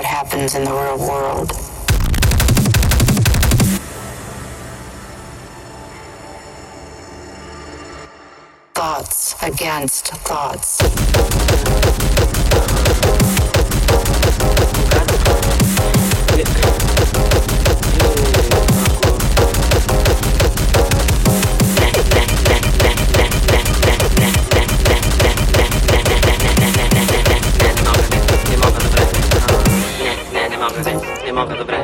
what happens in the real world. Thoughts against thoughts. Remota do Brasil.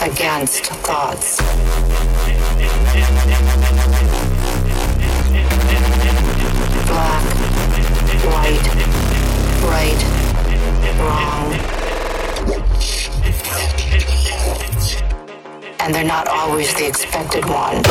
against gods. Black, white, right, wrong. And they're not always the expected one.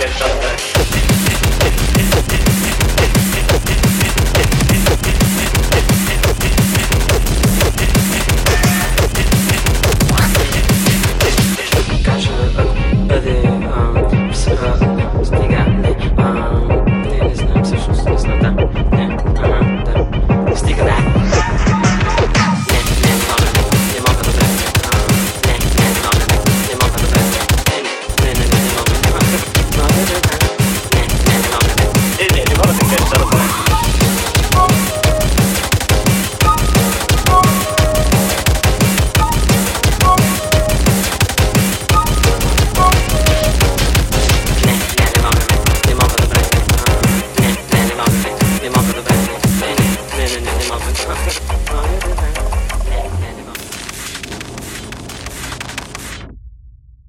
get something. Thank you.